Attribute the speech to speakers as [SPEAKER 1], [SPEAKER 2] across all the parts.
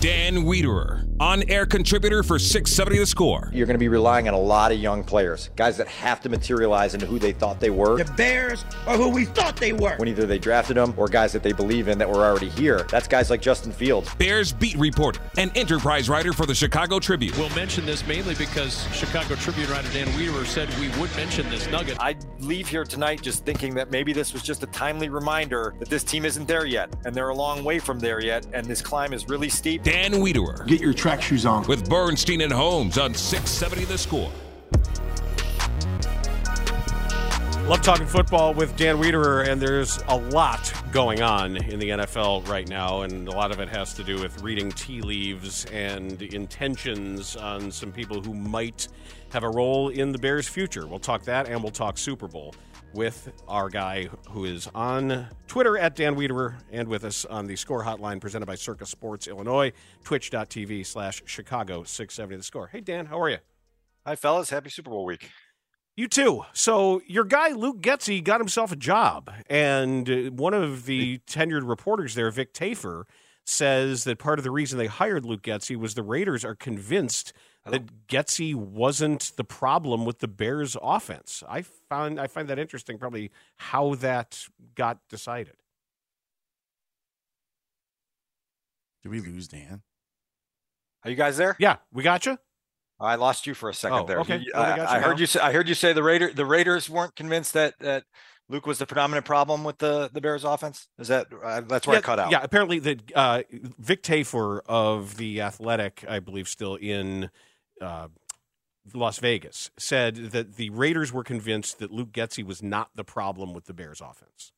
[SPEAKER 1] Dan Wiederer, on air contributor for 670 The Score.
[SPEAKER 2] You're going to be relying on a lot of young players, guys that have to materialize into who they thought they were.
[SPEAKER 3] The Bears are who we thought they were.
[SPEAKER 2] When either they drafted them or guys that they believe in that were already here. That's guys like Justin Fields.
[SPEAKER 1] Bears beat reporter and enterprise writer for the Chicago Tribune.
[SPEAKER 4] We'll mention this mainly because Chicago Tribune writer Dan Wiederer said we would mention this nugget.
[SPEAKER 2] I leave here tonight just thinking that maybe this was just a timely reminder that this team isn't there yet, and they're a long way from there yet, and this climb is really steep.
[SPEAKER 1] Dan Wiederer.
[SPEAKER 5] Get your track shoes on.
[SPEAKER 1] With Bernstein and Holmes on 670 The Score.
[SPEAKER 6] Love talking football with Dan Wiederer, and there's a lot going on in the NFL right now, and a lot of it has to do with reading tea leaves and intentions on some people who might have a role in the Bears' future. We'll talk that, and we'll talk Super Bowl with our guy who is on Twitter at Dan Wiederer and with us on the score hotline presented by Circa Sports Illinois, twitch.tv slash Chicago 670 the score. Hey, Dan, how are you?
[SPEAKER 2] Hi, fellas. Happy Super Bowl week.
[SPEAKER 6] You too. So your guy Luke Getsy got himself a job, and uh, one of the tenured reporters there, Vic Tafur, says that part of the reason they hired Luke Getsy was the Raiders are convinced that Getsy wasn't the problem with the Bears' offense. I found I find that interesting. Probably how that got decided.
[SPEAKER 5] Did we lose Dan?
[SPEAKER 2] Are you guys there?
[SPEAKER 6] Yeah, we got you.
[SPEAKER 2] Oh, I lost you for a second
[SPEAKER 6] Oh,
[SPEAKER 2] there.
[SPEAKER 6] okay.
[SPEAKER 2] You-
[SPEAKER 6] oh, Well,
[SPEAKER 2] I,
[SPEAKER 6] got
[SPEAKER 2] I heard you say I heard you say the Raider the Raiders weren't convinced that that Luke was the predominant problem with the the Bears offense. Is that uh, that's where
[SPEAKER 6] yeah,
[SPEAKER 2] I cut out?
[SPEAKER 6] Yeah, apparently the uh, Vic Tafur of the Athletic, I believe, still in uh, Las Vegas, said that the Raiders were convinced that Luke Getsy was not the problem with the Bears' offense.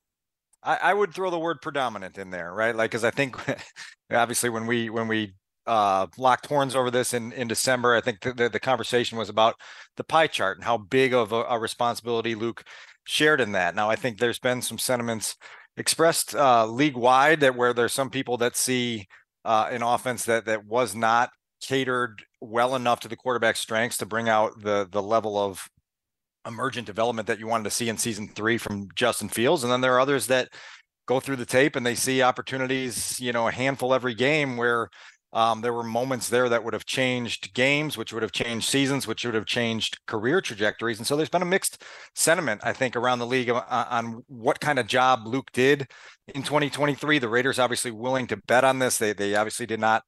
[SPEAKER 2] I, I would throw the word predominant in there, right? Like, because I think obviously when we when we uh, locked horns over this in in December, I think the, the the conversation was about the pie chart and how big of a, a responsibility Luke shared in that. Now, I think there's been some sentiments expressed uh, league wide that where there's some people that see uh, an offense that that was not catered well enough to the quarterback strengths to bring out the the level of emergent development that you wanted to see in season three from Justin Fields. And then there are others that go through the tape and they see opportunities, you know, a handful every game where um, there were moments there that would have changed games, which would have changed seasons, which would have changed career trajectories. And so there's been a mixed sentiment, I think, around the league on, on what kind of job Luke did in 2023. The Raiders obviously willing to bet on this. They they obviously did not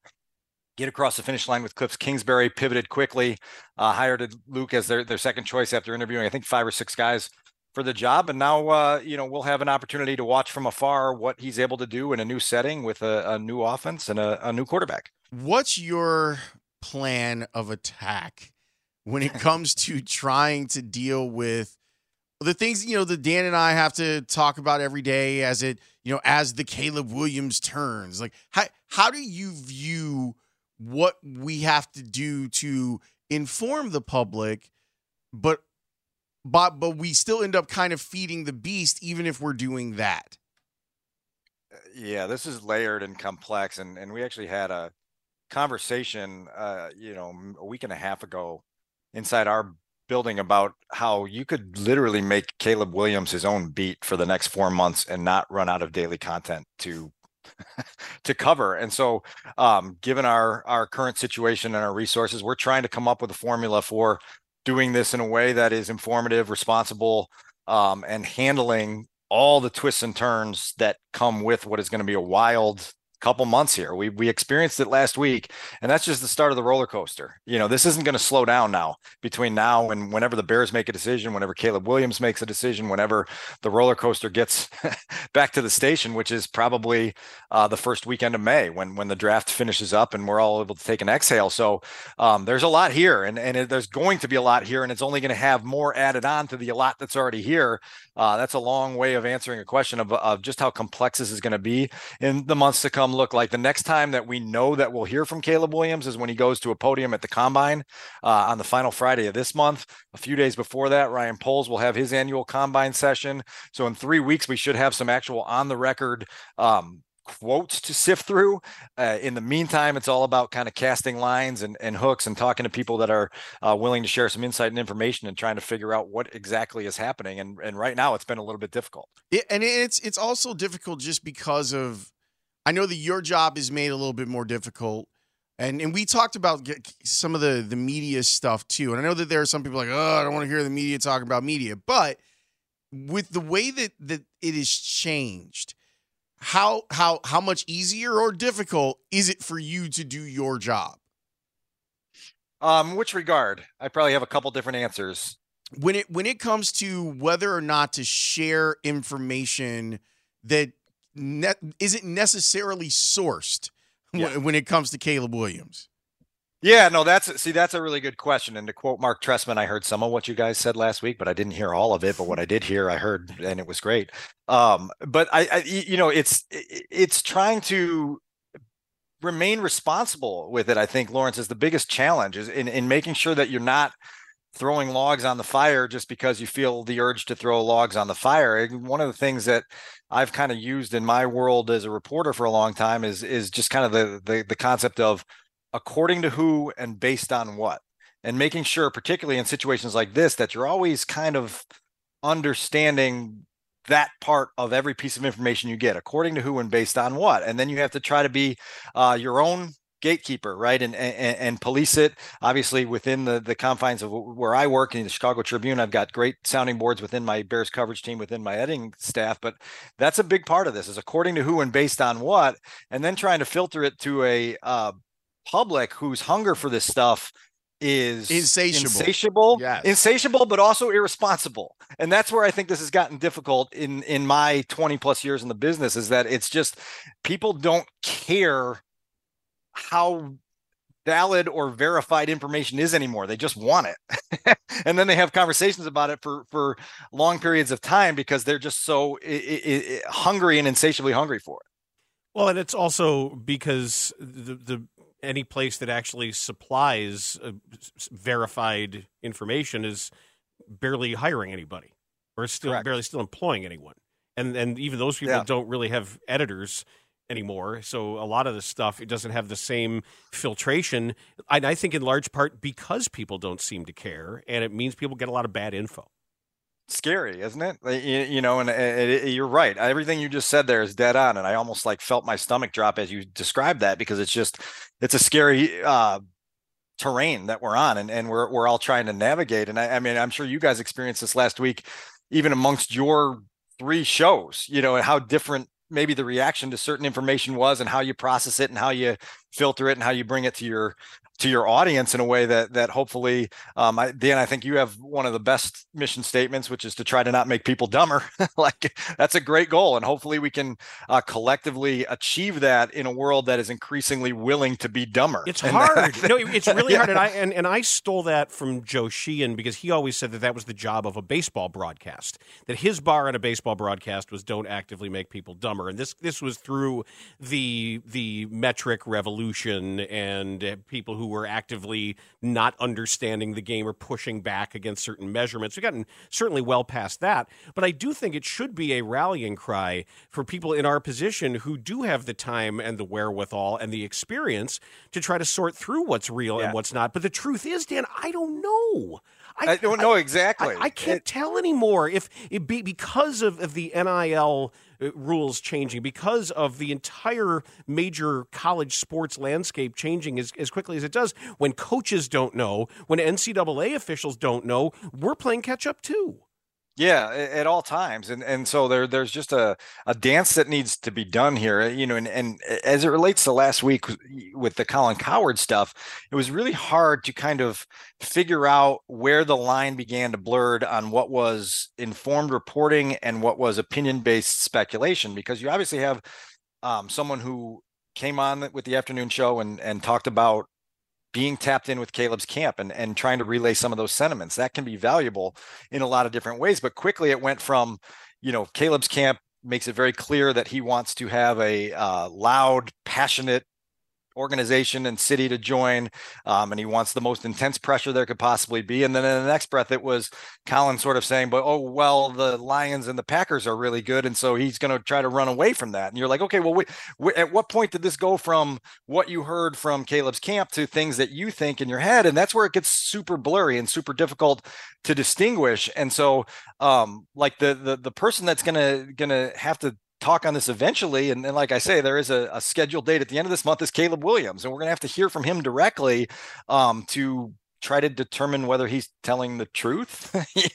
[SPEAKER 2] get across the finish line with Cliff Kingsbury, pivoted quickly, uh, hired Luke as their, their second choice after interviewing, I think, five or six guys for the job. And now, uh, you know, we'll have an opportunity to watch from afar what he's able to do in a new setting with a, a new offense and a, a new quarterback.
[SPEAKER 5] What's your plan of attack when it comes to trying to deal with the things you know that Dan and I have to talk about every day as it you know as the Caleb Williams turns like how how do you view what we have to do to inform the public but but but we still end up kind of feeding the beast even if we're doing that
[SPEAKER 2] Yeah, this is layered and complex. And, and we actually had a conversation, uh, you know, a week and a half ago inside our building about how you could literally make Caleb Williams his own beat for the next four months and not run out of daily content to to cover. And so, um, given our our current situation and our resources, we're trying to come up with a formula for doing this in a way that is informative, responsible, um, and handling all the twists and turns that come with what is going to be a wild couple months here. We we experienced it last week, and that's just the start of the roller coaster. You know, this isn't going to slow down now between now and whenever the Bears make a decision, whenever Caleb Williams makes a decision, whenever the roller coaster gets back to the station, which is probably uh, the first weekend of May when when the draft finishes up and we're all able to take an exhale. So um, there's a lot here, and and it, there's going to be a lot here, and it's only going to have more added on to the a lot that's already here. Uh, that's a long way of answering a question of, of just how complex this is going to be in the months to come look like. The next time that we know that we'll hear from Caleb Williams is when he goes to a podium at the combine uh, on the final Friday of this month. A few days before that, Ryan Poles will have his annual combine session. So in three weeks, we should have some actual on the record um, quotes to sift through. Uh, in the meantime, it's all about kind of casting lines and, and hooks and talking to people that are uh, willing to share some insight and information and trying to figure out what exactly is happening. And, and right now, it's been a little bit difficult.
[SPEAKER 5] It, and it's it's also difficult just because of I know that your job is made a little bit more difficult And and we talked about some of the the media stuff too. And I know that there are some people like, oh, I don't want to hear the media talking about media. But with the way that that it has changed, how how how much easier or difficult is it for you to do your job?
[SPEAKER 2] Um, which regard? I probably have a couple different answers.
[SPEAKER 5] When it when it comes to whether or not to share information that ne- isn't necessarily sourced yeah. when, when it comes to Caleb Williams.
[SPEAKER 2] Yeah, no, that's see, that's a really good question. And to quote Marc Trestman, I heard some of what you guys said last week, but I didn't hear all of it. But what I did hear, I heard, and it was great. Um, but I, I, you know, it's it's trying to remain responsible with it. I think Laurence is the biggest challenge is in in making sure that you're not throwing logs on the fire just because you feel the urge to throw logs on the fire. And one of the things that I've kind of used in my world as a reporter for a long time is is just kind of the the, the concept of according to who and based on what and making sure particularly in situations like this that you're always kind of understanding that part of every piece of information you get according to who and based on what and then you have to try to be uh, your own gatekeeper right and, and, and police it obviously within the the confines of where i work in the chicago tribune i've got great sounding boards within my bears coverage team within my editing staff but that's a big part of this is according to who and based on what and then trying to filter it to a uh, public whose hunger for this stuff is
[SPEAKER 5] insatiable,
[SPEAKER 2] insatiable, yes. insatiable, but also irresponsible. And that's where I think this has gotten difficult in in my 20 plus years in the business is that it's just people don't care how valid or verified information is anymore. They just want it. and then they have conversations about it for for long periods of time because they're just so hungry and insatiably hungry for it.
[SPEAKER 6] Well, and it's also because the the any place that actually supplies uh, verified information is barely hiring anybody or still Correct. barely still employing anyone. And and even those people yeah. don't really have editors anymore. So a lot of the stuff it doesn't have the same filtration. And I think in large part because people don't seem to care, and it means people get a lot of bad info
[SPEAKER 2] scary, isn't it? You, you know, and it, it, you're right. Everything you just said there is dead on, and I almost like felt my stomach drop as you described that because it's just it's a scary uh, terrain that we're on, and and we're we're all trying to navigate. And I, I mean, I'm sure you guys experienced this last week, even amongst your three shows. You know, and how different maybe the reaction to certain information was and how you process it and how you filter it and how you bring it to your to your audience in a way that that hopefully um, I, Dan I think you have one of the best mission statements which is to try to not make people dumber. Like that's a great goal and hopefully we can uh, collectively achieve that in a world that is increasingly willing to be dumber.
[SPEAKER 6] It's hard. no it's really yeah. hard and I and, and I stole that from Joe Sheehan because he always said that that was the job of a baseball broadcast that his bar in a baseball broadcast was don't actively make people dumber and this this was through the the metric revolution and people who were actively not understanding the game or pushing back against certain measurements. We've gotten certainly well past that, but I do think it should be a rallying cry for people in our position who do have the time and the wherewithal and the experience to try to sort through what's real yeah. and what's not. But the truth is, Dan, I don't know.
[SPEAKER 2] I, I don't know exactly.
[SPEAKER 6] I, I can't it, tell anymore if it be because of, of the NIL Uh, rules changing because of the entire major college sports landscape changing as, as quickly as it does. When coaches don't know, when NCAA officials don't know, we're playing catch up too.
[SPEAKER 2] Yeah, at all times, and and so there there's just a a dance that needs to be done here, you know, and and as it relates to last week with the Colin Cowherd stuff, it was really hard to kind of figure out where the line began to blur on what was informed reporting and what was opinion based speculation, because you obviously have um, someone who came on with the afternoon show and and talked about being tapped in with Caleb's camp and, and trying to relay some of those sentiments. That can be valuable in a lot of different ways. But quickly it went from, you know, Caleb's camp makes it very clear that he wants to have a uh, loud, passionate organization and city to join. Um, and he wants the most intense pressure there could possibly be. And then in the next breath, it was Colin sort of saying, but oh, well, the Lions and the Packers are really good. And so he's going to try to run away from that. And you're like, okay, well, at what point did this go from what you heard from Caleb's camp to things that you think in your head? And that's where it gets super blurry and super difficult to distinguish. And so, um, like the, the, the person that's going to, going to have to talk on this eventually. And, and like I say, there is a, a, scheduled date at the end of this month is Caleb Williams, and we're going to have to hear from him directly um, to try to determine whether he's telling the truth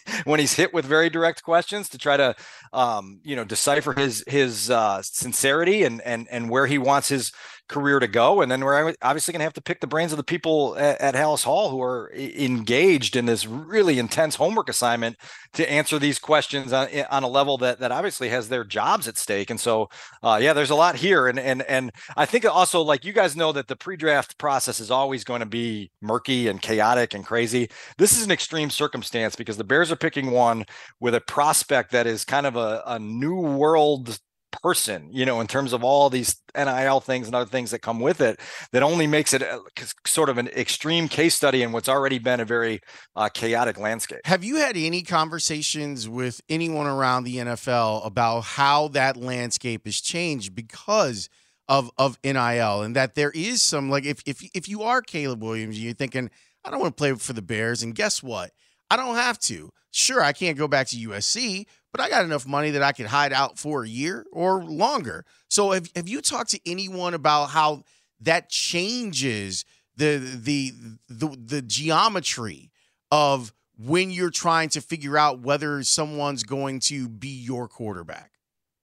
[SPEAKER 2] when he's hit with very direct questions to try to um, you know decipher his his uh, sincerity and and and where he wants his career to go. And then we're obviously going to have to pick the brains of the people at, at Halas Hall who are engaged in this really intense homework assignment to answer these questions on, on a level that that obviously has their jobs at stake. And so, uh, yeah, there's a lot here. And and and I think also like you guys know that the pre-draft process is always going to be murky and chaotic and crazy. This is an extreme circumstance because the Bears are picking one with a prospect that is kind of a, a new world person, you know, in terms of all these NIL things and other things that come with it, that only makes it a, sort of an extreme case study in what's already been a very uh, chaotic landscape.
[SPEAKER 5] Have you had any conversations with anyone around the NFL about how that landscape has changed because? Of, of NIL and that there is some like if if if you are Caleb Williams, and you're thinking I don't want to play for the Bears, and guess what? I don't have to. Sure, I can't go back to USC, but I got enough money that I could hide out for a year or longer. So have, have you talked to anyone about how that changes the the the, the geometry of when you're trying to figure out whether someone's going to be your quarterback?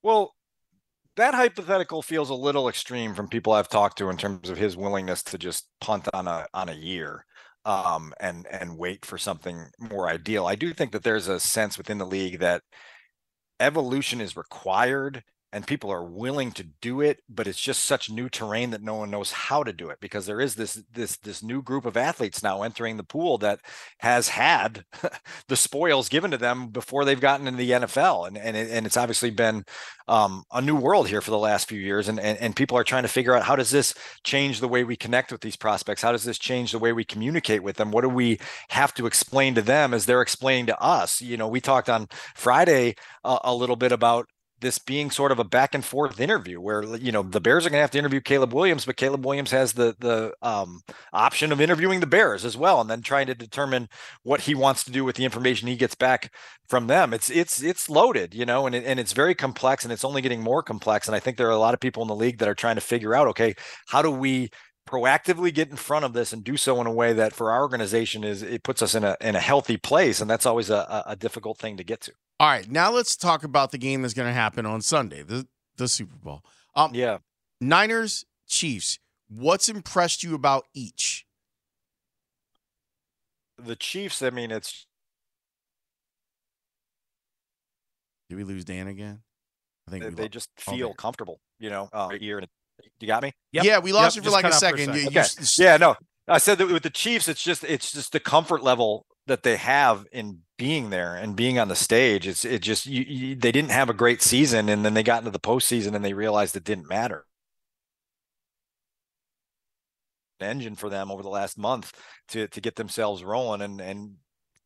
[SPEAKER 2] Well, that hypothetical feels a little extreme from people I've talked to in terms of his willingness to just punt on a on a year um, and and wait for something more ideal. I do think that there's a sense within the league that evolution is required and people are willing to do it but it's just such new terrain that no one knows how to do it because there is this this this new group of athletes now entering the pool that has had the spoils given to them before they've gotten into the NFL and and, it, and it's obviously been um, a new world here for the last few years. And, and and people are trying to figure out how does this change the way we connect with these prospects? How does this change the way we communicate with them? What do we have to explain to them as they're explaining to us? You know we talked on Friday uh, a little bit about this being sort of a back and forth interview where you know the Bears are going to have to interview Caleb Williams, but Caleb Williams has the the um, option of interviewing the Bears as well, and then trying to determine what he wants to do with the information he gets back from them. It's it's it's loaded, you know, and it, and it's very complex, and it's only getting more complex. And I think there are a lot of people in the league that are trying to figure out, okay, how do we proactively get in front of this and do so in a way that for our organization is it puts us in a in a healthy place and that's always a, a difficult thing to get to.
[SPEAKER 5] All right now let's talk about the game that's going to happen on sunday the the super bowl.
[SPEAKER 2] Um yeah.
[SPEAKER 5] Niners chiefs what's impressed you about each?
[SPEAKER 2] The chiefs i mean it's
[SPEAKER 5] did we lose dan again?
[SPEAKER 2] I think they, they just feel okay. comfortable you know uh, year and you got me?
[SPEAKER 5] Yep. Yeah, we lost yep, you for like a second. a second.
[SPEAKER 2] You, okay. you, yeah, no. I said that with the Chiefs, it's just it's just the comfort level that they have in being there and being on the stage. It's it just you, you, they didn't have a great season, and then they got into the postseason and they realized it didn't matter. Engine for them over the last month to to get themselves rolling, and and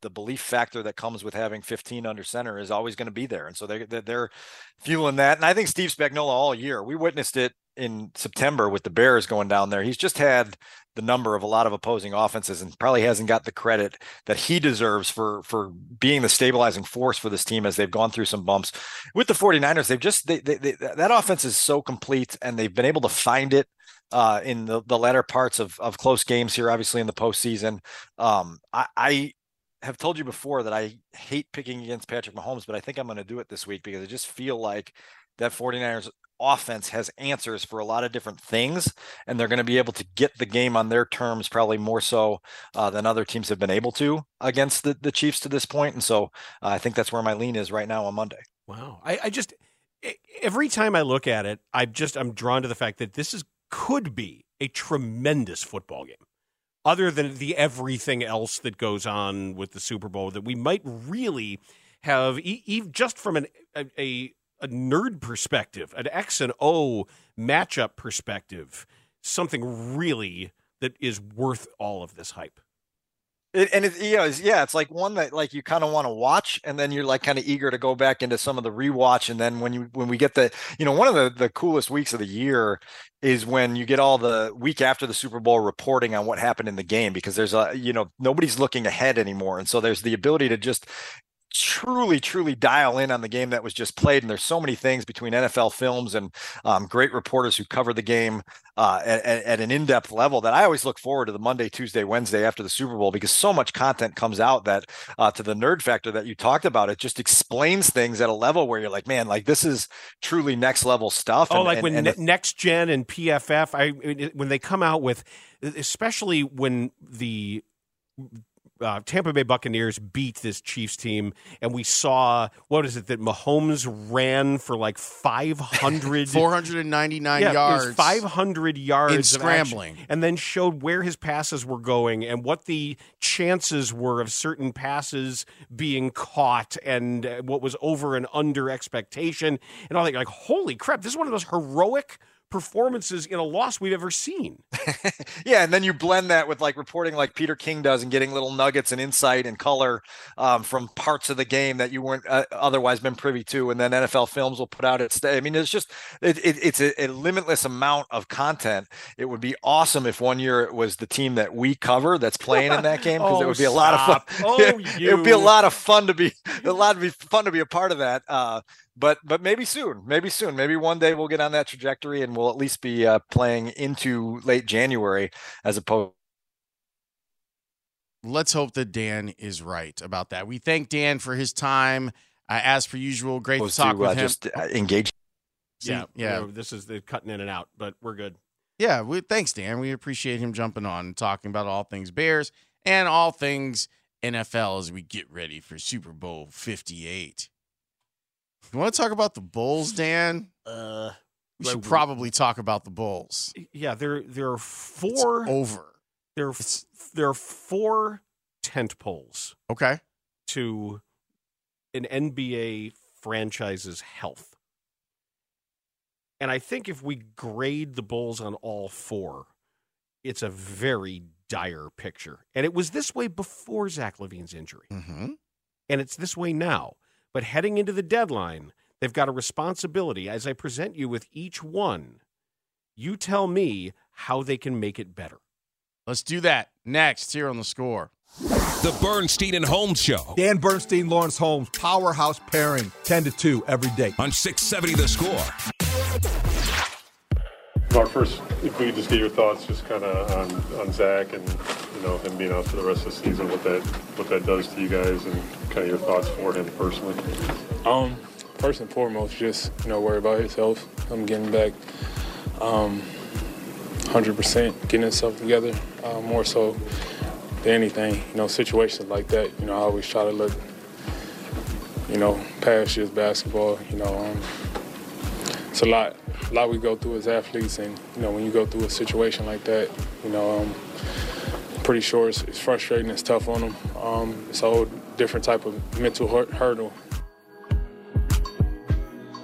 [SPEAKER 2] the belief factor that comes with having 15 under center is always going to be there. And so they, they're fueling that. And I think Steve Spagnuolo all year, we witnessed it in September with the Bears going down there. He's just had the number of a lot of opposing offenses and probably hasn't got the credit that he deserves for for being the stabilizing force for this team as they've gone through some bumps. With the 49ers, they've just they, they, they that offense is so complete and they've been able to find it uh, in the, the latter parts of, of close games here, obviously in the postseason. Um, I, I have told you before that I hate picking against Patrick Mahomes, but I think I'm going to do it this week because I just feel like that 49ers offense has answers for a lot of different things, and they're going to be able to get the game on their terms, probably more so uh, than other teams have been able to against the, the Chiefs to this point. And so uh, I think that's where my lean is right now on Monday.
[SPEAKER 6] Wow. I, I just, every time I look at it, I just, I'm drawn to the fact that this is could be a tremendous football game other than the everything else that goes on with the Super Bowl that we might really have, e- e- just from an, a, a nerd perspective, an X and O matchup perspective, something really that is worth all of this hype.
[SPEAKER 2] It, and it, you know, it's, yeah, it's like one that like you kind of want to watch, and then you're like kind of eager to go back into some of the rewatch. And then when you when we get the, you know, one of the the coolest weeks of the year is when you get all the week after the Super Bowl reporting on what happened in the game because there's a, you know, nobody's looking ahead anymore, and so there's the ability to just truly, truly dial in on the game that was just played. And there's so many things between NFL films and um, great reporters who cover the game uh, at, at, an in-depth level that I always look forward to the Monday, Tuesday, Wednesday after the Super Bowl because so much content comes out that uh, to the nerd factor that you talked about, it just explains things at a level where you're like, man, like this is truly next level stuff.
[SPEAKER 6] Oh,
[SPEAKER 2] and,
[SPEAKER 6] like
[SPEAKER 2] and,
[SPEAKER 6] when
[SPEAKER 2] and
[SPEAKER 6] ne- next gen and PFF, I when they come out with, especially when the uh, Tampa Bay Buccaneers beat this Chiefs team, and we saw what is it that Mahomes ran for like 500,
[SPEAKER 5] 499
[SPEAKER 6] yeah,
[SPEAKER 5] yards,
[SPEAKER 6] 500 yards
[SPEAKER 5] in scrambling,
[SPEAKER 6] action, and then showed where his passes were going and what the chances were of certain passes being caught and uh, what was over and under expectation, and all that. Like, holy crap! This is one of those heroic performances in a loss we've ever seen.
[SPEAKER 2] yeah, and then you blend that with like reporting like Peter King does and getting little nuggets and insight and color um, from parts of the game that you weren't uh, otherwise been privy to, and then NFL Films will put out its. I mean, it's just it, it, it's a, a, limitless amount of content. It would be awesome if one year it was the team that we cover that's playing in that game because
[SPEAKER 6] oh,
[SPEAKER 2] it would be
[SPEAKER 6] stop.
[SPEAKER 2] a lot of fun.
[SPEAKER 6] Oh,
[SPEAKER 2] it, it would be a lot of fun to be a lot of be fun to be a part of that. Uh, but but maybe soon, maybe soon, maybe one day we'll get on that trajectory and we'll at least be uh, playing into late January as opposed.
[SPEAKER 5] Let's hope that Dan is right about that. We thank Dan for his time. Uh, as per usual, great to talk
[SPEAKER 2] to,
[SPEAKER 5] with
[SPEAKER 2] uh,
[SPEAKER 5] him.
[SPEAKER 2] Just uh, engage.
[SPEAKER 6] See,
[SPEAKER 5] yeah, yeah.
[SPEAKER 6] you know, this is the cutting in and out, but we're good.
[SPEAKER 5] Yeah, we, thanks, Dan. We appreciate him jumping on and talking about all things Bears and all things NFL as we get ready for Super Bowl 58. You want to talk about the Bulls, Dan?
[SPEAKER 6] Uh,
[SPEAKER 5] we should probably talk about the Bulls.
[SPEAKER 6] Yeah, there there are four
[SPEAKER 5] it's over.
[SPEAKER 6] There are f- there are four tent poles.
[SPEAKER 5] Okay.
[SPEAKER 6] To an NBA franchise's health. And I think if we grade the Bulls on all four, it's a very dire picture. And it was this way before Zach LaVine's injury.
[SPEAKER 5] Mm-hmm.
[SPEAKER 6] And it's this way now. But heading into the deadline, they've got a responsibility. As I present you with each one, you tell me how they can make it better.
[SPEAKER 5] Let's do that next here on the score.
[SPEAKER 1] The Bernstein and Holmes Show.
[SPEAKER 7] Dan Bernstein, Laurence Holmes, powerhouse pairing, 10 to 2 every day.
[SPEAKER 1] On 670 The Score.
[SPEAKER 8] Mark, first, if we could just get your thoughts just kind of on, on Zach and, you know, him being out for the rest of the season, what that what that does to you guys and kind of your thoughts for him personally.
[SPEAKER 9] Um, first and foremost, just, you know, worry about health. I'm getting back um, 100%, getting himself together, uh, more so than anything. You know, situations like that, you know, I always try to look, you know, past just basketball. You know, um, it's a lot, a lot we go through as athletes, and you know, when you go through a situation like that, you know, um, pretty sure it's, it's, frustrating, it's tough on them. Um, it's a whole different type of mental hurdle.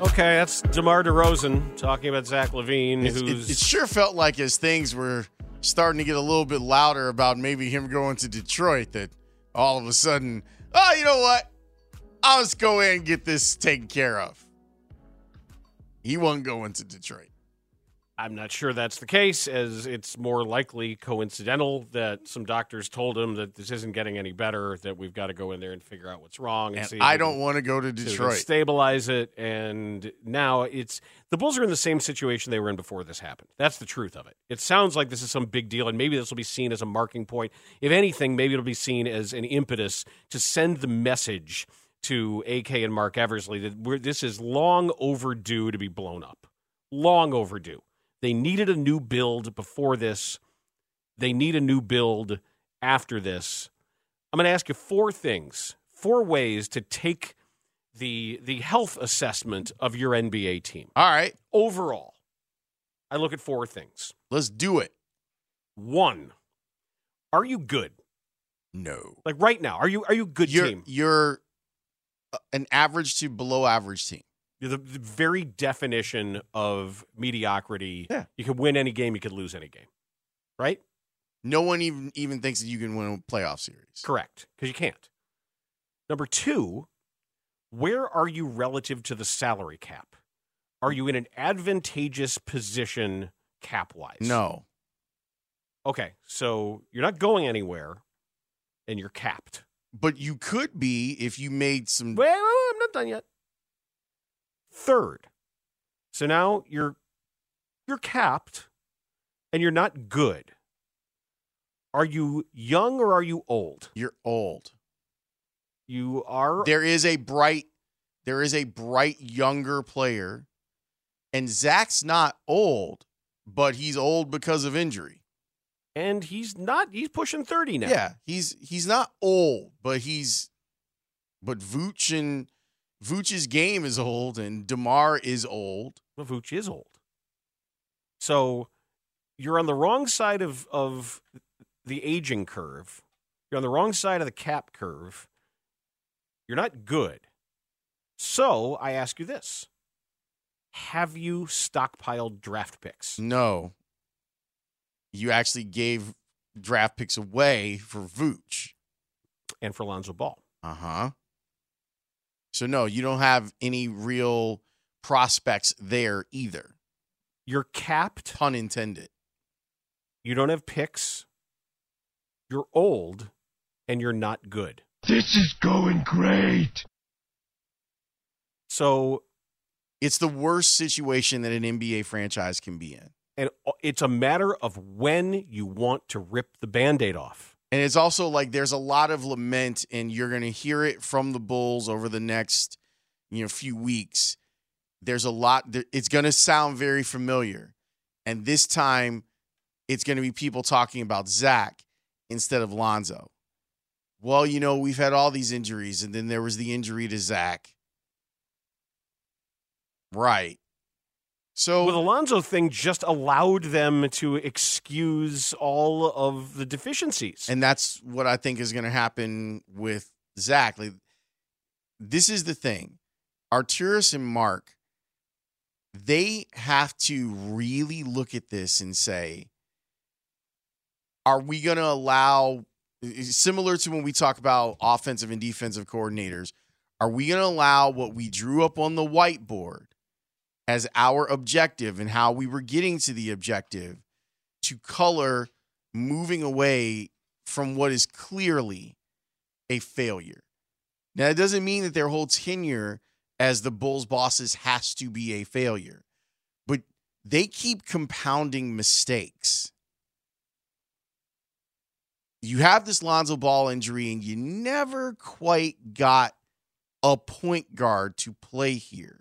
[SPEAKER 6] Okay, that's DeMar DeRozan talking about Zach LaVine,
[SPEAKER 5] It's-
[SPEAKER 6] who's
[SPEAKER 5] it, it sure felt like as things were starting to get a little bit louder about maybe him going to Detroit, that all of a sudden, oh, you know what? I'll just go in and get this taken care of. He wasn't going to Detroit.
[SPEAKER 6] I'm not sure that's the case, as it's more likely coincidental that some doctors told him that this isn't getting any better, that we've got to go in there and figure out what's wrong.
[SPEAKER 5] And
[SPEAKER 6] see
[SPEAKER 5] I don't want to go to
[SPEAKER 6] to
[SPEAKER 5] Detroit.
[SPEAKER 6] stabilize it. And now it's the Bulls are in the same situation they were in before this happened. That's the truth of it. It sounds like this is some big deal, and maybe this will be seen as a marking point. If anything, maybe it'll be seen as an impetus to send the message to AK and Marc Eversley that we're, this is long overdue to be blown up. Long overdue. They needed a new build before this. They need a new build after this. I'm going to ask you four things, four ways to take the the health assessment of your NBA team.
[SPEAKER 5] All right,
[SPEAKER 6] Overall, I look at four things.
[SPEAKER 5] let's do it.
[SPEAKER 6] One, are you good?
[SPEAKER 5] No.
[SPEAKER 6] Like right now, are you are you good
[SPEAKER 5] You're,
[SPEAKER 6] team?
[SPEAKER 5] you're an average to below average team.
[SPEAKER 6] The, the very definition of mediocrity.
[SPEAKER 5] Yeah.
[SPEAKER 6] You can win any game, you could lose any game. Right?
[SPEAKER 5] No one even even thinks that you can win a playoff series.
[SPEAKER 6] Correct, because you can't. Number two, where are you relative to the salary cap? Are you in an advantageous position cap wise?
[SPEAKER 5] No.
[SPEAKER 6] Okay, so you're not going anywhere and you're capped.
[SPEAKER 5] But you could be if you made some.
[SPEAKER 6] Wait, wait, wait, I'm not done yet. Third. So now you're you're capped and you're not good. Are you young or are you old?
[SPEAKER 5] You're old.
[SPEAKER 6] You are
[SPEAKER 5] There is a bright, there is a bright younger player, and Zach's not old, but he's old because of injury.
[SPEAKER 6] And he's not he's pushing 30 now.
[SPEAKER 5] Yeah, he's he's not old, but he's but Vooch and Vooch's game is old, and Demar is old.
[SPEAKER 6] Well, Vooch is old. So you're on the wrong side of, of the aging curve. You're on the wrong side of the cap curve. You're not good. So I ask you this Have you stockpiled draft picks?
[SPEAKER 5] No, you actually gave draft picks away for Vooch.
[SPEAKER 6] And for Lonzo Ball?
[SPEAKER 5] Uh huh. So no, you don't have any real prospects there either.
[SPEAKER 6] You're capped.
[SPEAKER 5] Pun intended.
[SPEAKER 6] You don't have picks. You're old and you're not good.
[SPEAKER 3] This is going great.
[SPEAKER 6] So
[SPEAKER 5] It's the worst situation that an NBA franchise can be in.
[SPEAKER 6] And it's a matter of when you want to rip the band-aid off.
[SPEAKER 5] And it's also like there's a lot of lament, and you're going to hear it from the Bulls over the next you know few weeks. There's a lot. It's going to sound very familiar, and this time, it's going to be people talking about Zach instead of Lonzo. Well, you know we've had all these injuries, and then there was the injury to Zach. Right. So
[SPEAKER 6] Well, the Lonzo thing just allowed them to excuse all of the deficiencies.
[SPEAKER 5] And that's what I think is going to happen with Zach. Like, this is the thing Arturas and Mark, they have to really look at this and say, are we going to allow, similar to when we talk about offensive and defensive coordinators, are we going to allow what we drew up on the whiteboard as our objective and how we were getting to the objective to color moving away from what is clearly a failure. Now, it doesn't mean that their whole tenure as the Bulls bosses has to be a failure, but they keep compounding mistakes. You have this Lonzo Ball injury, and you never quite got a point guard to play here.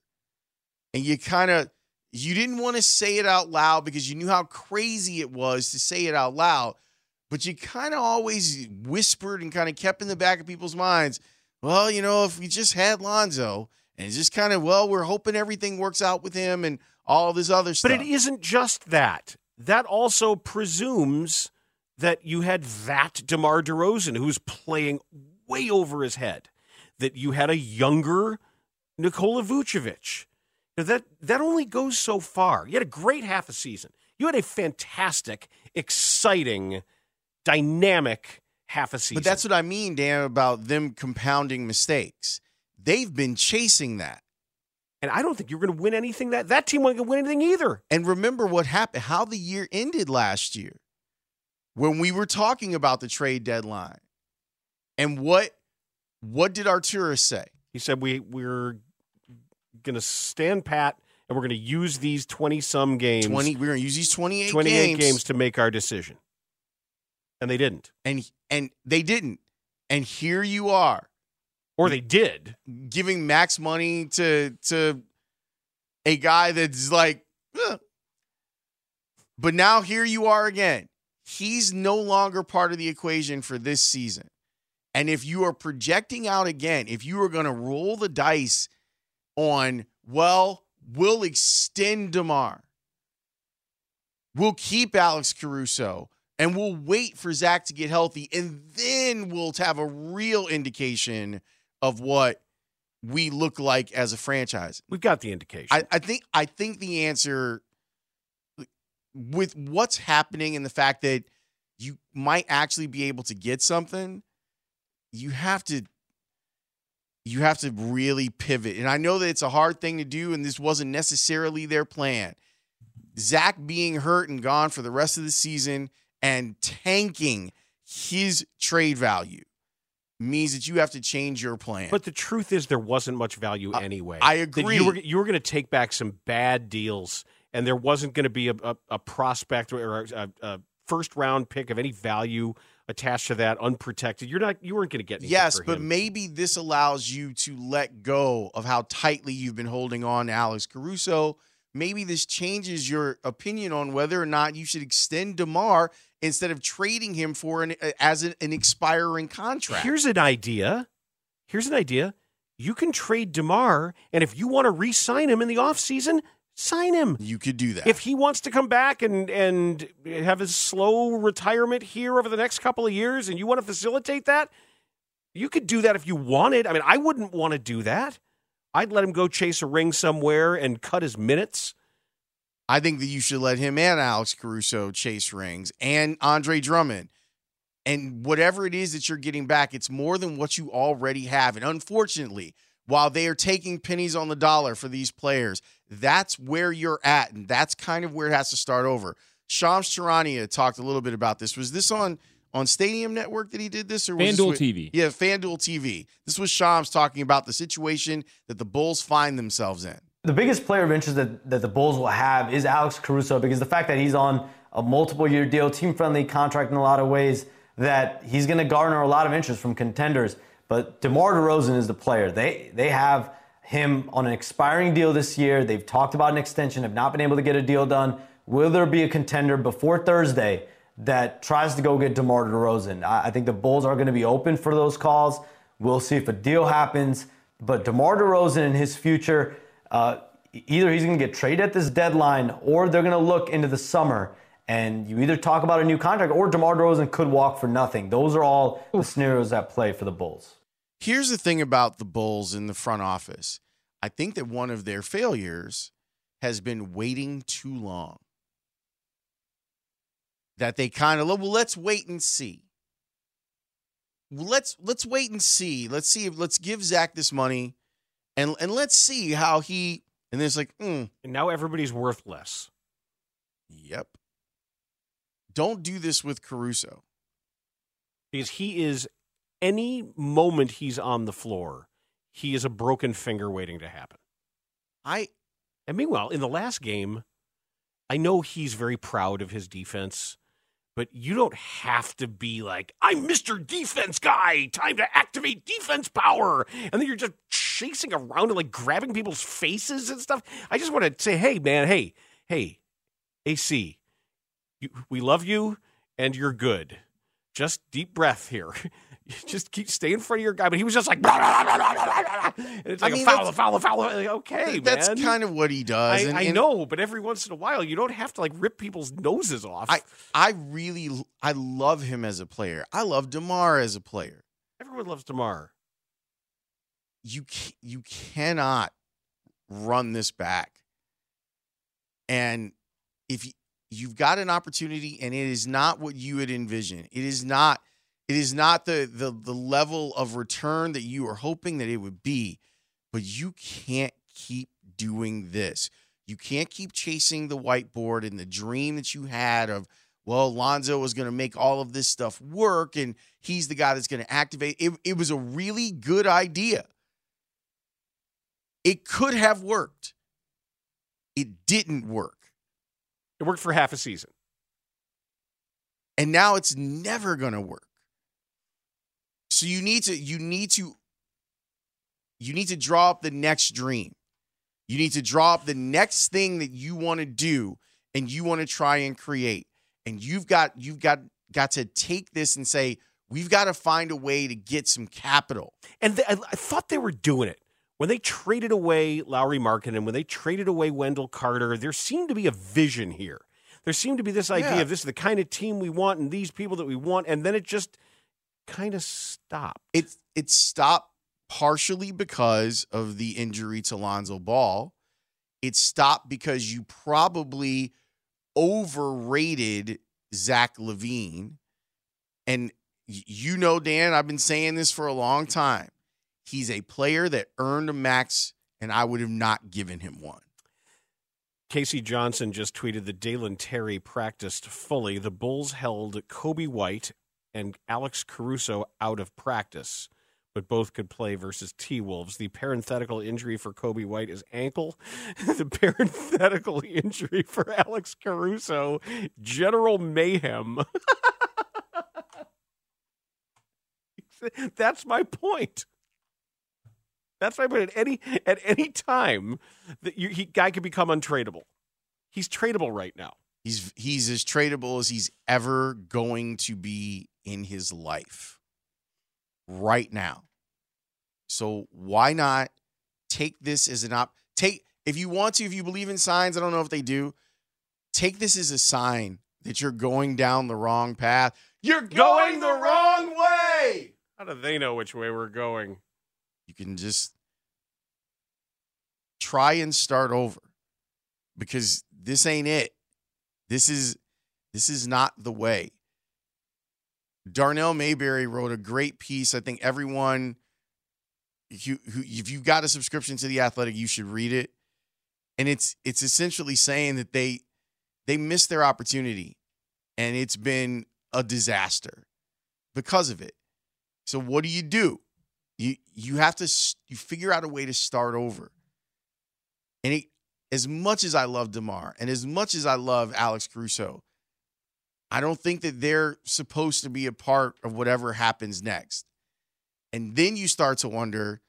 [SPEAKER 5] And you kind of you didn't want to say it out loud because you knew how crazy it was to say it out loud, but you kind of always whispered and kind of kept in the back of people's minds, well, you know, if we just had Lonzo and just kind of, well, we're hoping everything works out with him and all this other stuff.
[SPEAKER 6] But it isn't just that. That also presumes that you had that DeMar DeRozan who's playing way over his head, that you had a younger Nikola Vucevic. That that only goes so far. You had a great half a season. You had a fantastic, exciting, dynamic half a season.
[SPEAKER 5] But that's what I mean, Dan, about them compounding mistakes. They've been chasing that.
[SPEAKER 6] And I don't think you're going to win anything that that team wasn't going to win anything either.
[SPEAKER 5] And remember what happened, how the year ended last year when we were talking about the trade deadline. And what what did Arturas say?
[SPEAKER 6] He said we we're going to stand pat and we're going to use these 20 some games
[SPEAKER 5] 20 we're going to use these 28,
[SPEAKER 6] 28
[SPEAKER 5] games.
[SPEAKER 6] games to make our decision. And they didn't.
[SPEAKER 5] And and they didn't. And here you are
[SPEAKER 6] Or they did.
[SPEAKER 5] giving max money to to a guy that's like "Ugh." But now here you are again. He's no longer part of the equation for this season. And if you are projecting out again, if you are going to roll the dice on, well, we'll extend DeMar, we'll keep Alex Caruso, and we'll wait for Zach to get healthy, and then we'll have a real indication of what we look like as a franchise.
[SPEAKER 6] We've got the indication.
[SPEAKER 5] I, I think I think the answer with what's happening and the fact that you might actually be able to get something, you have to you have to really pivot. And I know that it's a hard thing to do, and this wasn't necessarily their plan. Zach being hurt and gone for the rest of the season and tanking his trade value means that you have to change your plan.
[SPEAKER 6] But the truth is, there wasn't much value anyway.
[SPEAKER 5] I
[SPEAKER 6] That
[SPEAKER 5] agree.
[SPEAKER 6] you were you were going to take back some bad deals, and there wasn't going to be a, a, a prospect or a, a first round pick of any value attached to that, unprotected. You're not. You weren't going to get anything
[SPEAKER 5] yes, but
[SPEAKER 6] him.
[SPEAKER 5] maybe this allows you to let go of how tightly you've been holding on to Alex Caruso. Maybe this changes your opinion on whether or not you should extend Demar instead of trading him for an as an, an expiring contract.
[SPEAKER 6] Here's an idea. Here's an idea. You can trade DeMar, and if you want to re-sign him in the offseason, sign him.
[SPEAKER 5] you could do that.
[SPEAKER 6] If he wants to come back and and have his slow retirement here over the next couple of years, and you want to facilitate that, you could do that if you wanted. I mean, I wouldn't want to do that. I'd let him go chase a ring somewhere and cut his minutes.
[SPEAKER 5] I think that you should let him and Alex Caruso chase rings and Andre Drummond. And whatever it is that you're getting back, it's more than what you already have. And unfortunately, while they are taking pennies on the dollar for these players, that's where you're at. And that's kind of where it has to start over. Shams Charania talked a little bit about this. Was this on on Stadium Network that he did this, or was this
[SPEAKER 10] FanDuel
[SPEAKER 5] with-
[SPEAKER 10] TV.
[SPEAKER 5] Yeah, FanDuel TV. This was Shams talking about the situation that the Bulls find themselves in.
[SPEAKER 11] The biggest player of interest that, that the Bulls will have is Alex Caruso because the fact that he's on a multiple year deal, team friendly contract in a lot of ways, that he's going to garner a lot of interest from contenders. But DeMar DeRozan is the player. They, they have him on an expiring deal this year. They've talked about an extension, have not been able to get a deal done. Will there be a contender before Thursday that tries to go get DeMar DeRozan? I, I think the Bulls are going to be open for those calls. We'll see if a deal happens. But DeMar DeRozan and his future, uh, either he's going to get traded at this deadline or they're going to look into the summer. And you either talk about a new contract or DeMar DeRozan could walk for nothing. Those are all the scenarios at play for the Bulls.
[SPEAKER 5] Here's the thing about the Bulls in the front office. I think that one of their failures has been waiting too long. That they kind of well, let's wait and see. Let's let's wait and see. Let's see if let's give Zach this money, and and let's see how he. And then it's like, mm,
[SPEAKER 6] And now everybody's worth less.
[SPEAKER 5] yep. Don't do this with Caruso.
[SPEAKER 6] Because he is any moment he's on the floor, he is a broken finger waiting to happen.
[SPEAKER 5] I
[SPEAKER 6] And meanwhile, in the last game, I know he's very proud of his defense, but you don't have to be like, I'm Mr. Defense Guy, time to activate defense power. And then you're just chasing around and like grabbing people's faces and stuff. I just want to say, hey, man, hey, hey, AC, you, we love you and you're good. Just deep breath here. just keep stay in front of your guy. But he was just like, and it's
[SPEAKER 5] I
[SPEAKER 6] like
[SPEAKER 5] mean,
[SPEAKER 6] a foul, a foul, a foul. Like, okay,
[SPEAKER 5] that's
[SPEAKER 6] man.
[SPEAKER 5] kind of what he does.
[SPEAKER 6] I,
[SPEAKER 5] and-
[SPEAKER 6] I
[SPEAKER 5] and-
[SPEAKER 6] know, but every once in a while, you don't have to like rip people's noses off.
[SPEAKER 5] I I really I love him as a player. I love Demar as a player.
[SPEAKER 6] Everyone loves Demar.
[SPEAKER 5] You you cannot run this back. And if you, you've got an opportunity and it is not what you had envisioned, it is not it is not the the the level of return that you are hoping that it would be, but you can't keep doing this. You can't keep chasing the whiteboard and the dream that you had of well, Lonzo was going to make all of this stuff work and he's the guy that's going to activate. It, it was a really good idea. It could have worked. It didn't work.
[SPEAKER 6] It worked for half a season.
[SPEAKER 5] And now it's never going to work. So you need to you need to you need to draw up the next dream. You need to draw up the next thing that you want to do and you want to try and create. And you've got you've got got to take this and say we've got to find a way to get some capital.
[SPEAKER 6] And th- I, thought they were doing it. When they traded away Lauri Markkanen and when they traded away Wendell Carter, there seemed to be a vision here. There seemed to be this idea
[SPEAKER 5] Yeah.
[SPEAKER 6] of this is the kind of team we want and these people that we want. And then it just kind of stopped.
[SPEAKER 5] It it stopped partially because of the injury to Lonzo Ball. It stopped because you probably overrated Zach LaVine. And you know, Dan, I've been saying this for a long time. He's a player that earned a max, and I would have not given him one.
[SPEAKER 6] K.C. Johnson just tweeted that Dalen Terry practiced fully. The Bulls held Coby White and Alex Caruso out of practice, but both could play versus T Wolves. The parenthetical injury for Coby White is ankle. the parenthetical injury for Alex Caruso, general mayhem. That's my point. That's my point. At any at any time, that you, he guy could become untradeable. He's tradable right now.
[SPEAKER 5] He's he's as tradable as he's ever going to be in his life right now. So why not take this as an op take if you want to, if you believe in signs, I don't know if they do, take this as a sign that you're going down the wrong path. You're going the wrong way.
[SPEAKER 6] How do they know which way we're going?
[SPEAKER 5] You can just try and start over because this ain't it. This is this is not the way. Darnell Mayberry wrote a great piece. I think everyone who, who if you've got a subscription to the Athletic, you should read it. And it's it's essentially saying that they they missed their opportunity and it's been a disaster because of it. So what do you do? You you have to you figure out a way to start over. And it, as much as I love DeMar and as much as I love Alex Caruso, I don't think that they're supposed to be a part of whatever happens next. And then you start to wonder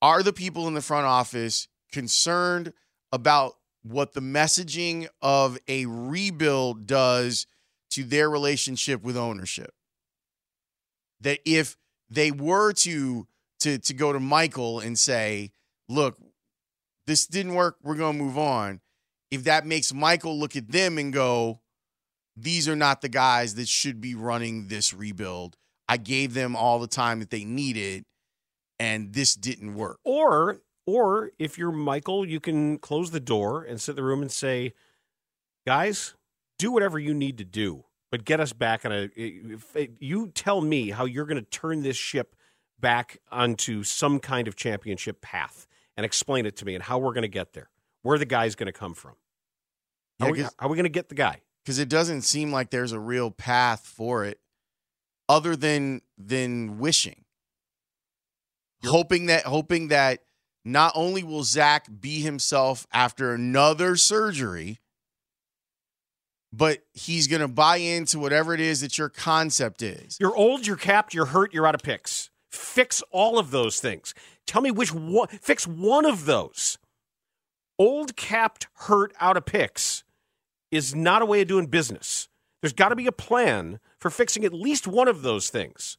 [SPEAKER 5] are the people in the front office concerned about what the messaging of a rebuild does to their relationship with ownership? That if they were to to to go to Michael and say, "Look, this didn't work. We're going to move on." If that makes Michael look at them and go, "These are not the guys that should be running this rebuild. I gave them all the time that they needed, and this didn't work."
[SPEAKER 6] Or or if you're Michael, you can close the door and sit in the room and say, "Guys, do whatever you need to do." but get us back on a. You tell me how you're going to turn this ship back onto some kind of championship path, and explain it to me, and how we're going to get there. Where the guy's going to come from? How,
[SPEAKER 5] Yeah,
[SPEAKER 6] are we,
[SPEAKER 5] 'cause-
[SPEAKER 6] how are we going to get the guy?
[SPEAKER 5] because it doesn't seem like there's a real path for it other than than wishing hoping that hoping that not only will zach be himself after another surgery but he's going to buy into whatever it is that your concept is
[SPEAKER 6] You're old, you're capped, you're hurt, you're out of picks. Fix all of those things. Tell me which one. Fix one of those. Old, capped, hurt, out of picks is not a way of doing business. There's got to be a plan for fixing at least one of those things,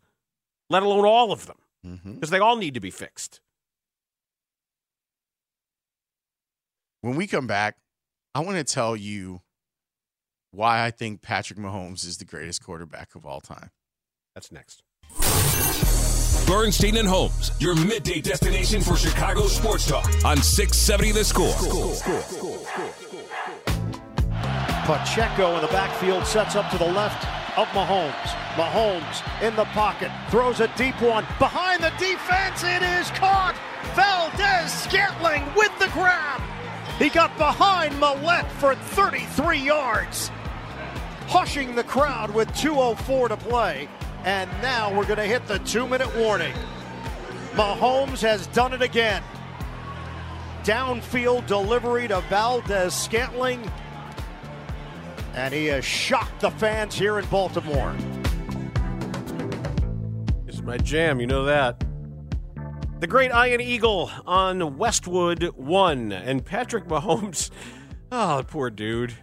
[SPEAKER 6] let alone all of them,
[SPEAKER 5] mm-hmm.
[SPEAKER 6] because they all need to be fixed.
[SPEAKER 5] when we come back i want to tell you why i think patrick mahomes is the greatest quarterback of all time
[SPEAKER 6] That's next.
[SPEAKER 1] Bernstein and Holmes, your midday destination for Chicago sports talk on 670 The Score.
[SPEAKER 10] Pacheco in the backfield sets up to the left of Mahomes. Mahomes in the pocket, throws a deep one behind the defense. It is caught. Valdes-Scantling with the grab. He got behind Millette for 33 yards, hushing the crowd with 2:04 to play. And now we're going to hit the two-minute warning. Mahomes has done it again. Downfield delivery to Valdes-Scantling and he has shocked the fans here in Baltimore.
[SPEAKER 6] This is my jam, you know that. The great Ian Eagle on Westwood 1. and Patrick Mahomes. Oh, poor dude.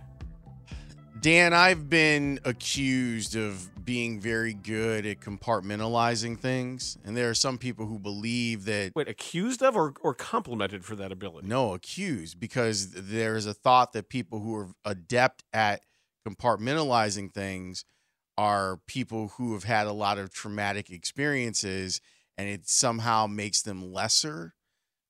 [SPEAKER 5] Dan, I've been accused of being very good at compartmentalizing things. And there are some people who believe that.
[SPEAKER 6] Wait, accused of or, or complimented for that ability?
[SPEAKER 5] No, accused, because there's a thought that people who are adept at compartmentalizing things are people who have had a lot of traumatic experiences and it somehow makes them lesser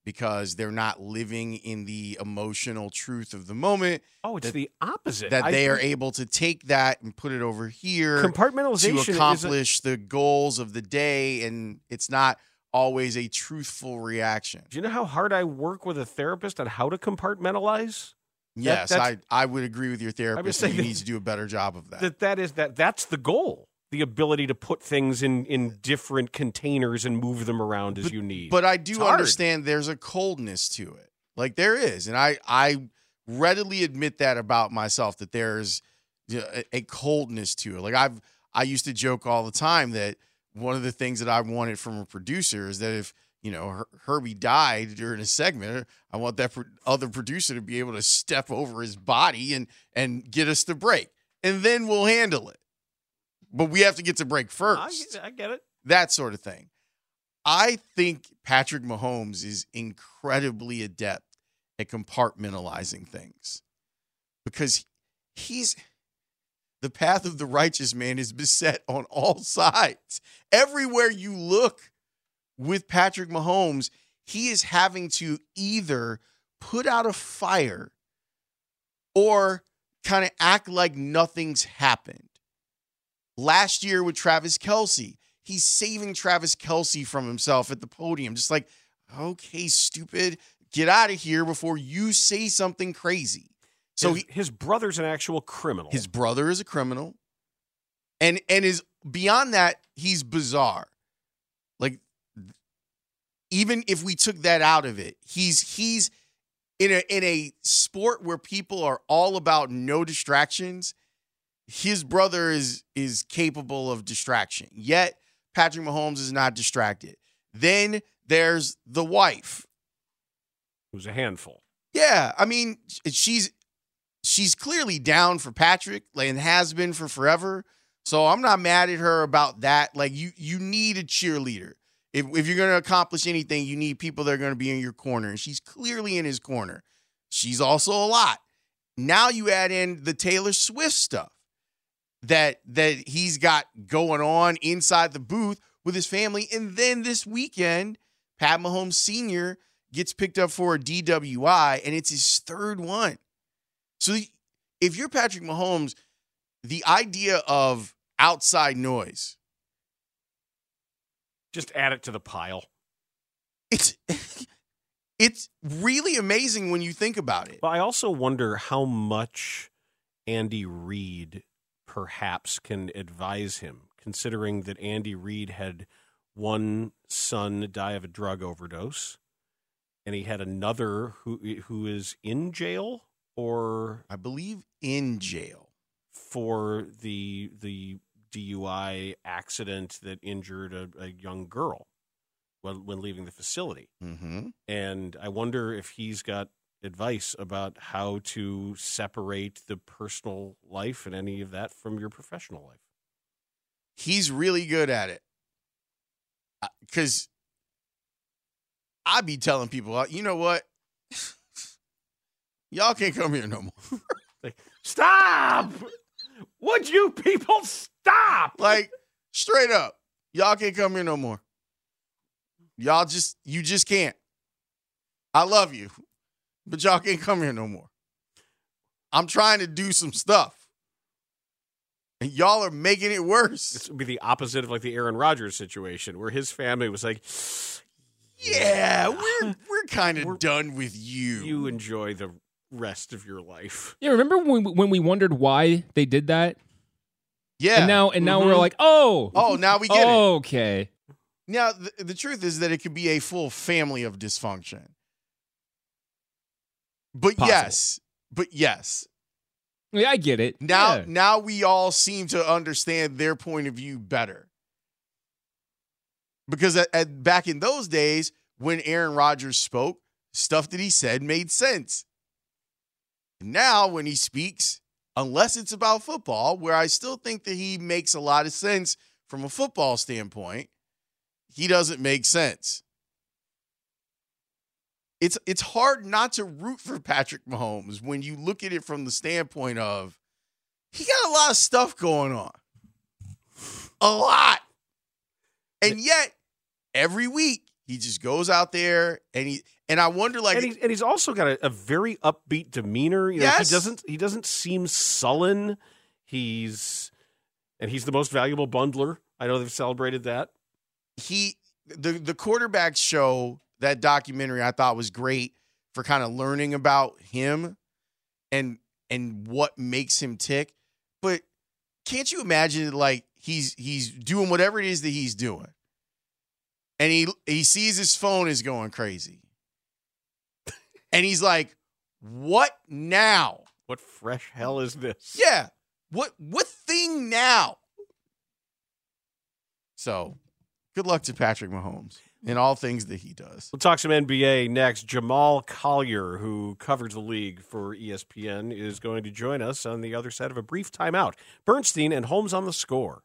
[SPEAKER 5] because they're not living in the emotional truth of the moment.
[SPEAKER 6] Oh, it's
[SPEAKER 5] that-
[SPEAKER 6] the opposite.
[SPEAKER 5] that
[SPEAKER 6] I
[SPEAKER 5] they are able to take that and put it over here
[SPEAKER 6] Compartmentalization
[SPEAKER 5] to accomplish the goals of the day and it's not always a truthful reaction
[SPEAKER 6] Do you know how hard I work with a therapist on how to compartmentalize?
[SPEAKER 5] yes
[SPEAKER 6] that's-
[SPEAKER 5] I, I would agree with your therapist that
[SPEAKER 6] saying
[SPEAKER 5] you
[SPEAKER 6] that-
[SPEAKER 5] need to do a better job of that
[SPEAKER 6] That that is that that's the goal. The ability to put things in in different containers and move them around as you need.
[SPEAKER 5] But I do understand there's a coldness to it. Like there is, and I I readily admit that about myself that there's a, a coldness to it. Like I've I used to joke all the time that one of the things that I wanted from a producer is that if you know Her- Herbie died during a segment, I want that other producer to be able to step over his body and and get us the break, and then we'll handle it. But we have to get to break first
[SPEAKER 6] I, I get it.
[SPEAKER 5] that sort of thing. I think Patrick Mahomes is incredibly adept at compartmentalizing things because he's the path of the righteous man is beset on all sides. Everywhere you look with Patrick Mahomes, he is having to either put out a fire or kind of act like nothing's happened last year with Travis Kelce. He's saving Travis Kelce from himself at the podium. Just like, okay, stupid, get out of here before you say something crazy. So
[SPEAKER 6] his,
[SPEAKER 5] he,
[SPEAKER 6] his brother's an actual criminal.
[SPEAKER 5] his brother is a criminal. And and is beyond that, he's bizarre. Like even if we took that out of it, he's he's in a in a sport where people are all about no distractions his brother is is capable of distraction. Yet Patrick Mahomes is not distracted. Then there's the wife.
[SPEAKER 6] who's a handful.
[SPEAKER 5] Yeah, I mean she's she's clearly down for Patrick and has been for forever. So I'm not mad at her about that. Like you you need a cheerleader. If if you're going to accomplish anything, you need people that are going to be in your corner and she's clearly in his corner. She's also a lot. Now you add in the Taylor Swift stuff that that he's got going on inside the booth with his family. And then this weekend, Pat Mahomes Sr. gets picked up for a DWI, and it's his third one. So if you're Patrick Mahomes, the idea of outside noise,
[SPEAKER 6] Just add it to the pile.
[SPEAKER 5] it's it's really amazing when you think about it.
[SPEAKER 6] But I also wonder how much Andy Reid perhaps can advise him, considering that Andy Reid had one son die of a drug overdose, and he had another who who is in jail or
[SPEAKER 5] I believe in jail.
[SPEAKER 6] for the the DUI accident that injured a, a young girl when when leaving the facility.
[SPEAKER 5] Mm-hmm.
[SPEAKER 6] And I wonder if he's got advice about how to separate the personal life and any of that from your professional life.
[SPEAKER 5] He's really good at it. Because I be telling people, uh, you know what? Y'all can't come here no more.
[SPEAKER 6] Like, stop! Would you people stop?
[SPEAKER 5] Like, straight up, y'all can't come here no more. Y'all just, you just can't. I love you, but y'all can't come here no more. I'm trying to do some stuff. And y'all are making it worse.
[SPEAKER 6] This would be the opposite of like the Aaron Rodgers situation, where his family was like,
[SPEAKER 5] Yeah, we're we're kind of done with you.
[SPEAKER 6] "You enjoy the rest of your life."
[SPEAKER 12] Yeah, remember when we, when we wondered why they did that?
[SPEAKER 5] Yeah.
[SPEAKER 12] And now and now we're
[SPEAKER 6] Mhm.
[SPEAKER 12] like, oh,
[SPEAKER 5] oh, now we get it.
[SPEAKER 12] okay.
[SPEAKER 5] Now, the, the truth is that it could be a full family of dysfunction. But
[SPEAKER 12] Possible.
[SPEAKER 5] yes, but yes.
[SPEAKER 12] Yeah, I get it.
[SPEAKER 5] Now,
[SPEAKER 12] Yeah.
[SPEAKER 5] now we all seem to understand their point of view better. Because at, at- back in those days, when Aaron Rodgers spoke, stuff that he said made sense. Now, when he speaks, unless it's about football, where I still think that he makes a lot of sense from a football standpoint, he doesn't make sense. It's it's hard not to root for Patrick Mahomes when you look at it from the standpoint of he got a lot of stuff going on. A lot. And yet, every week he just goes out there and he and I wonder like
[SPEAKER 6] and, he's, and he's also got a, a very upbeat demeanor. You know,
[SPEAKER 5] Yes.
[SPEAKER 6] he doesn't he doesn't seem sullen. He's and he's the most valuable bundler. I know they've celebrated that.
[SPEAKER 5] he the the quarterback show that documentary I thought was great for kind of learning about him and and what makes him tick. But can't you imagine like he's he's doing whatever it is that he's doing. And he he sees his phone is going crazy. and he's like, "What now?"
[SPEAKER 6] What fresh hell is this?
[SPEAKER 5] Yeah. What what thing now? So, good luck to Patrick Mahomes in all things that he does.
[SPEAKER 6] We'll talk some NBA next. Jamal Collier, who covers the league for ESPN, is going to join us on the other side of a brief timeout. Bernstein and Holmes on the score.